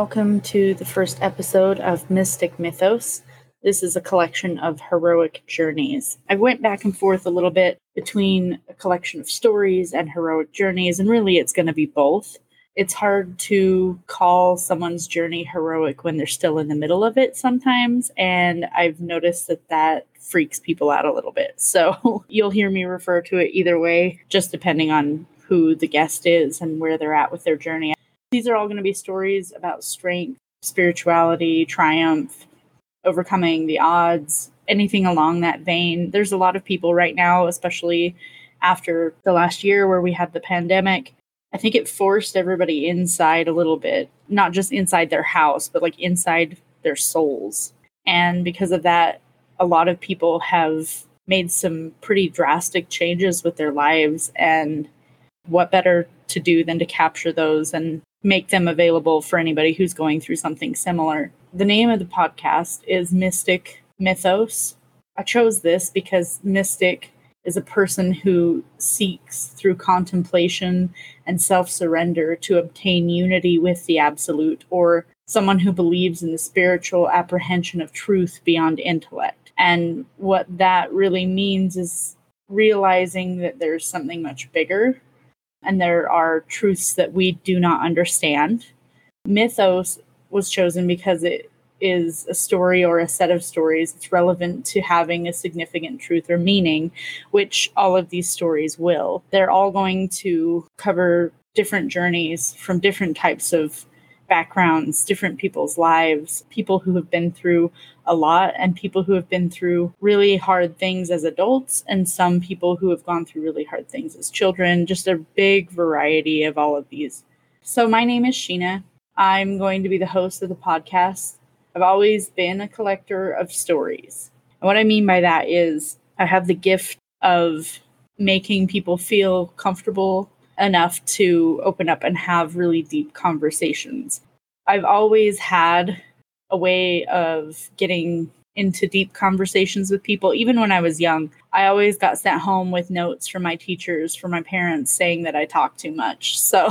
Welcome to the first episode of Mystic Mythos. This is a collection of heroic journeys. I went back and forth a little bit between a collection of stories and heroic journeys, and really it's going to be both. It's hard to call someone's journey heroic when they're still in the middle of it sometimes, and I've noticed that that freaks people out a little bit. So you'll hear me refer to it either way, just depending on who the guest is and where they're at with their journey. These are all going to be stories about strength, spirituality, triumph, overcoming the odds, anything along that vein. There's a lot of people right now, especially after the last year where we had the pandemic. I think it forced everybody inside a little bit, not just inside their house, but like inside their souls. And because of that, a lot of people have made some pretty drastic changes with their lives. And what better to do than to capture those and make them available for anybody who's going through something similar. The name of the podcast is Mystic Mythos. I chose this because Mystic is a person who seeks through contemplation and self surrender to obtain unity with the absolute, or someone who believes in the spiritual apprehension of truth beyond intellect. And what that really means is realizing that there's something much bigger and there are truths that we do not understand. Mythos was chosen because it is a story or a set of stories that's relevant to having a significant truth or meaning, which all of these stories will. They're all going to cover different journeys from different types of backgrounds, different people's lives, people who have been through a lot, and people who have been through really hard things as adults, and some people who have gone through really hard things as children. Just a big variety of all of these. So, my name is Sheena. I'm going to be the host of the podcast. I've always been a collector of stories. And what I mean by that is I have the gift of making people feel comfortable enough to open up and have really deep conversations. I've always had a way of getting into deep conversations with people. Even when I was young, I always got sent home with notes from my teachers, from my parents saying that I talk too much. So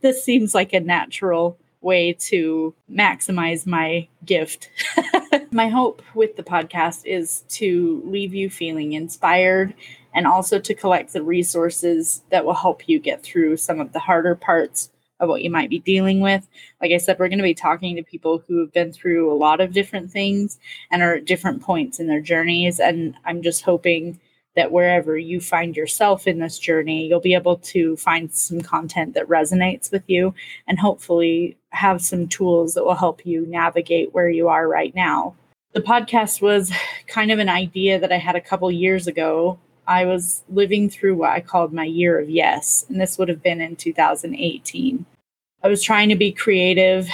this seems like a natural way to maximize my gift. my hope with the podcast is to leave you feeling inspired and also to collect the resources that will help you get through some of the harder parts of what you might be dealing with. Like I said, we're going to be talking to people who have been through a lot of different things and are at different points in their journeys. And I'm just hoping that wherever you find yourself in this journey, you'll be able to find some content that resonates with you and hopefully have some tools that will help you navigate where you are right now. The podcast was kind of an idea that I had a couple years ago I was living through what I called my year of yes, and this would have been in 2018. I was trying to be creative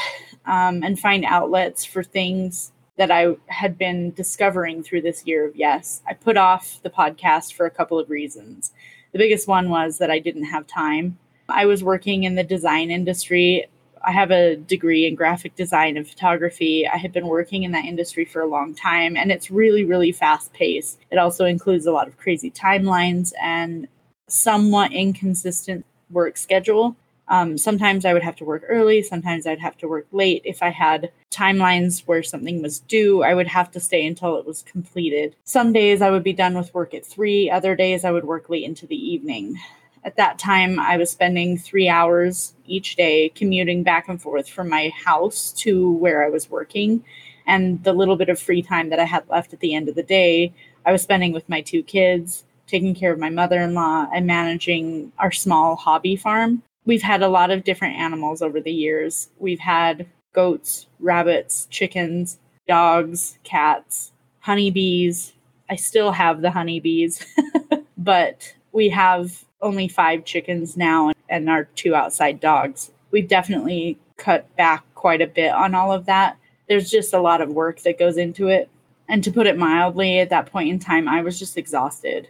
um, and find outlets for things that I had been discovering through this year of yes. I put off the podcast for a couple of reasons. The biggest one was that I didn't have time. I was working in the design industry I have a degree in graphic design and photography. I have been working in that industry for a long time, and it's really, really fast paced. It also includes a lot of crazy timelines and somewhat inconsistent work schedule. Um, sometimes I would have to work early, sometimes I'd have to work late. If I had timelines where something was due, I would have to stay until it was completed. Some days I would be done with work at three, other days I would work late into the evening. At that time, I was spending three hours each day commuting back and forth from my house to where I was working. And the little bit of free time that I had left at the end of the day, I was spending with my two kids, taking care of my mother in law, and managing our small hobby farm. We've had a lot of different animals over the years. We've had goats, rabbits, chickens, dogs, cats, honeybees. I still have the honeybees, but we have only five chickens now and our two outside dogs. We've definitely cut back quite a bit on all of that. There's just a lot of work that goes into it. And to put it mildly, at that point in time, I was just exhausted.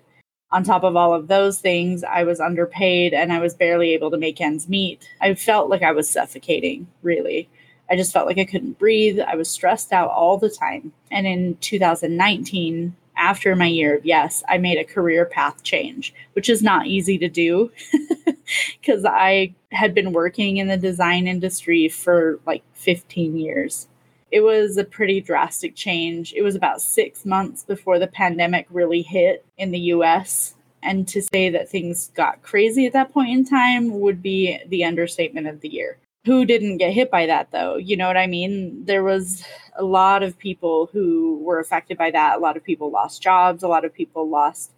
On top of all of those things, I was underpaid and I was barely able to make ends meet. I felt like I was suffocating, really. I just felt like I couldn't breathe. I was stressed out all the time. And in 2019, after my year of yes, I made a career path change, which is not easy to do because I had been working in the design industry for like 15 years. It was a pretty drastic change. It was about six months before the pandemic really hit in the US. And to say that things got crazy at that point in time would be the understatement of the year who didn't get hit by that though you know what i mean? There was a lot of people who were affected by that. A lot of people lost jobs. A lot of people lost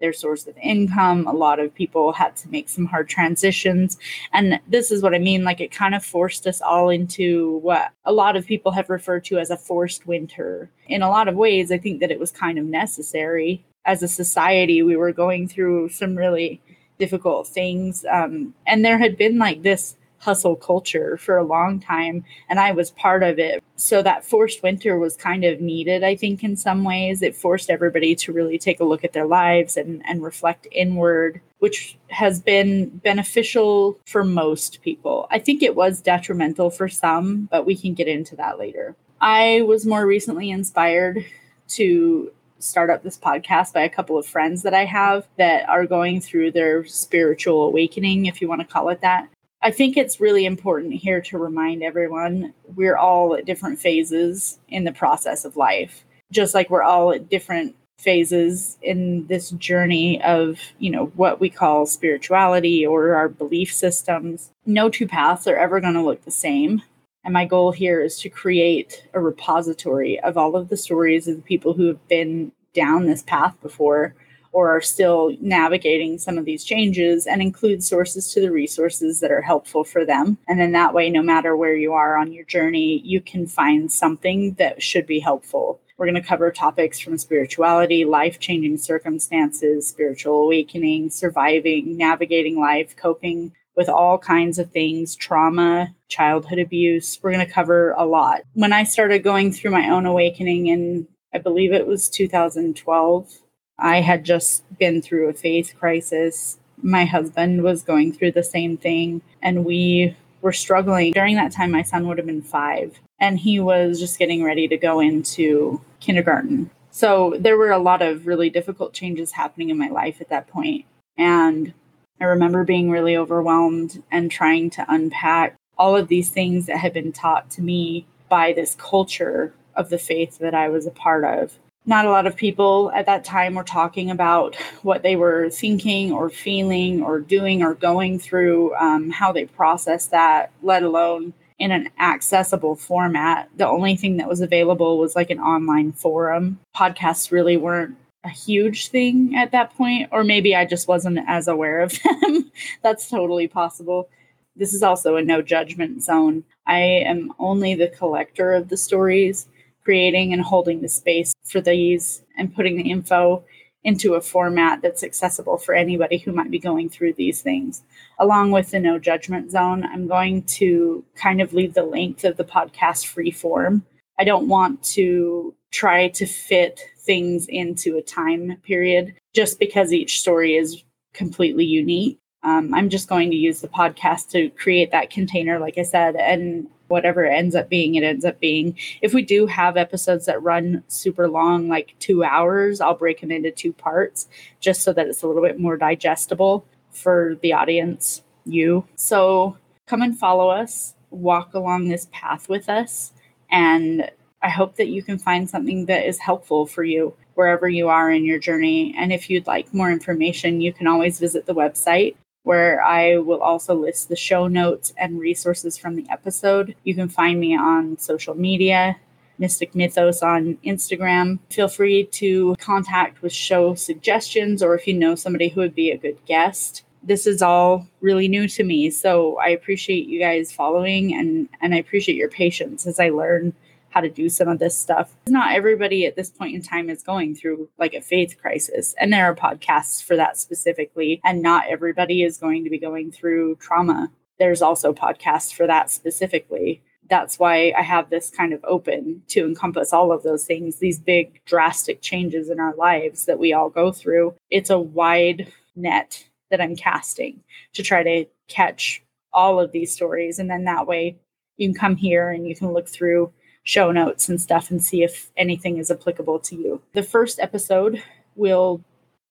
their source of income. A lot of people had to make some hard transitions. And this is what i mean like it kind of forced us all into what a lot of people have referred to as a forced winter. In a lot of ways i think that it was kind of necessary. As a society we were going through some really difficult things um, and there had been like this hustle culture for a long time and I was part of it. So that forced winter was kind of needed, I think, in some ways. It forced everybody to really take a look at their lives and, and reflect inward, which has been beneficial for most people. I think it was detrimental for some, but we can get into that later. I was more recently inspired to start up this podcast by a couple of friends that I have that are going through their spiritual awakening, if you want to call it that. I think it's really important here to remind everyone we're all at different phases in the process of life, just like we're all at different phases in this journey of, you know, what we call spirituality or our belief systems. No two paths are ever going to look the same. And my goal here is to create a repository of all of the stories of the people who have been down this path before or are still navigating some of these changes and include sources to the resources that are helpful for them. And then that way, no matter where you are on your journey, you can find something that should be helpful. We're going to cover topics from spirituality, life changing circumstances, spiritual awakening, surviving, navigating life, coping with all kinds of things trauma, childhood abuse. We're going to cover a lot. When I started going through my own awakening in, I believe it was 2012, I had just been through a faith crisis. My husband was going through the same thing, and we were struggling. During that time, my son would have been five, and he was just getting ready to go into kindergarten. So there were a lot of really difficult changes happening in my life at that point. And I remember being really overwhelmed and trying to unpack all of these things that had been taught to me by this culture of the faith that I was a part of not a lot of people at that time were talking about what they were thinking or feeling or doing or going through, um, how they processed that, let alone in an accessible format. The only thing that was available was like an online forum. Podcasts really weren't a huge thing at that point, or maybe I just wasn't as aware of them. That's totally possible. This is also a no judgment zone. I am only the collector of the stories creating and holding the space for these and putting the info into a format that's accessible for anybody who might be going through these things. Along with the no judgment zone, I'm going to kind of leave the length of the podcast free form. I don't want to try to fit things into a time period just because each story is completely unique. Um, I'm just going to use the podcast to create that container, like I said, and whatever it ends up being, it ends up being. If we do have episodes that run super long, like two hours, I'll break them into two parts just so that it's a little bit more digestible for the audience, you. So come and follow us, walk along this path with us, and I hope that you can find something that is helpful for you wherever you are in your journey. And if you'd like more information, you can always visit the website where I will also list the show notes and resources from the episode. You can find me on social media, Mystic Mythos on Instagram. Feel free to contact with show suggestions or if you know somebody who would be a good guest. This is all really new to me, so I appreciate you guys following and and I appreciate your patience as I learn how to do some of this stuff. Not everybody at this point in time is going through like a faith crisis, and there are podcasts for that specifically. And not everybody is going to be going through trauma. There's also podcasts for that specifically. That's why I have this kind of open to encompass all of those things, these big drastic changes in our lives that we all go through. It's a wide net that I'm casting to try to catch all of these stories. And then that way you can come here and you can look through show notes and stuff and see if anything is applicable to you. The first episode will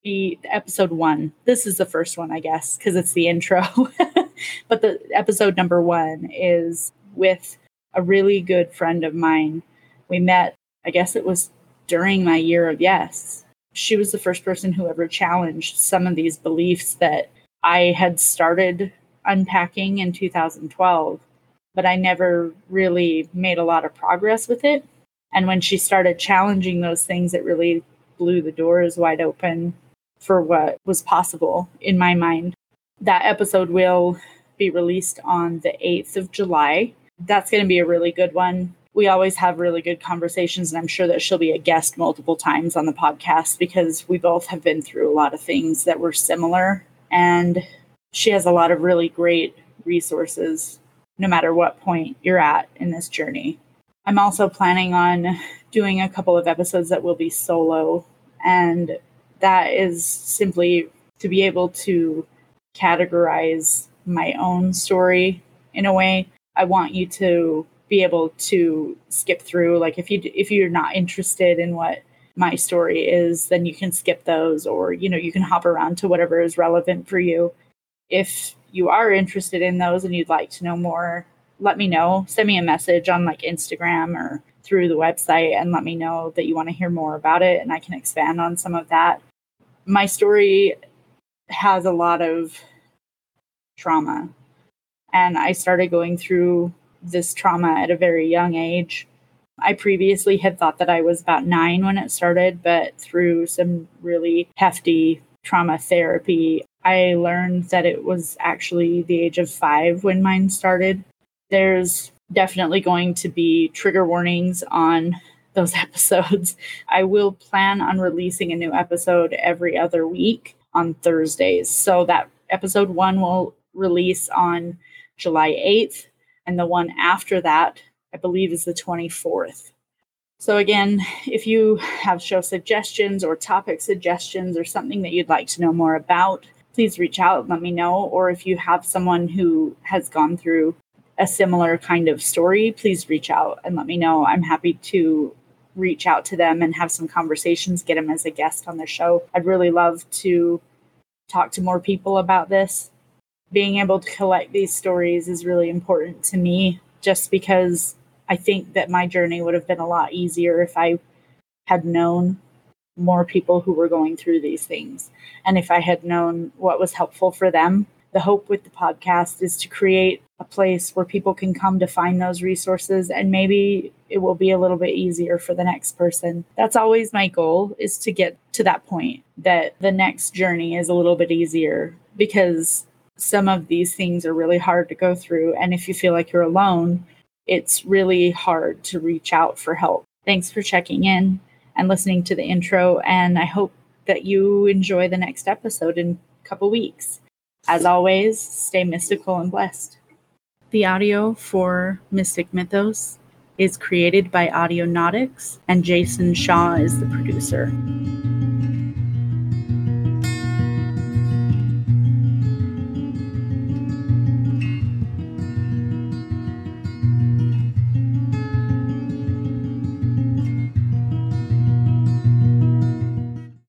be episode one. This is the first one, I guess, because it's the intro. but the episode number one is with a really good friend of mine. We met, I guess it was during my year of yes. She was the first person who ever challenged some of these beliefs that I had started unpacking in 2012, but I never really made a lot of progress with it. And when she started challenging those things, it really blew the doors wide open for what was possible in my mind. That episode will be released on the 8th of July. That's going to be a really good one. We always have really good conversations, and I'm sure that she'll be a guest multiple times on the podcast because we both have been through a lot of things that were similar. And she has a lot of really great resources no matter what point you're at in this journey. I'm also planning on doing a couple of episodes that will be solo, and that is simply to be able to categorize my own story in a way. I want you to be able to skip through like if you if you're not interested in what my story is then you can skip those or you know you can hop around to whatever is relevant for you if you are interested in those and you'd like to know more let me know send me a message on like instagram or through the website and let me know that you want to hear more about it and i can expand on some of that my story has a lot of trauma. And I started going through this trauma at a very young age. I previously had thought that I was about nine when it started, but through some really hefty trauma therapy, I learned that it was actually the age of five when mine started. There's definitely going to be trigger warnings on those episodes. I will plan on releasing a new episode every other week on Thursdays. So that episode one will release on July 8th, and the one after that, I believe, is the 24th. So, again, if you have show suggestions or topic suggestions or something that you'd like to know more about, please reach out let me know. Or if you have someone who has gone through a similar kind of story, please reach out and let me know. I'm happy to reach out to them and have some conversations, get them as a guest on the show. I'd really love to talk to more people about this. Being able to collect these stories is really important to me just because I think that my journey would have been a lot easier if I had known more people who were going through these things and if I had known what was helpful for them. The hope with the podcast is to create a place where people can come to find those resources and maybe it will be a little bit easier for the next person. That's always my goal is to get to that point that the next journey is a little bit easier because some of these things are really hard to go through and if you feel like you're alone, it's really hard to reach out for help. Thanks for checking in and listening to the intro and I hope that you enjoy the next episode in a couple weeks. As always, stay mystical and blessed. The audio for Mystic Mythos is created by Audionautix, and Jason Shaw is the producer.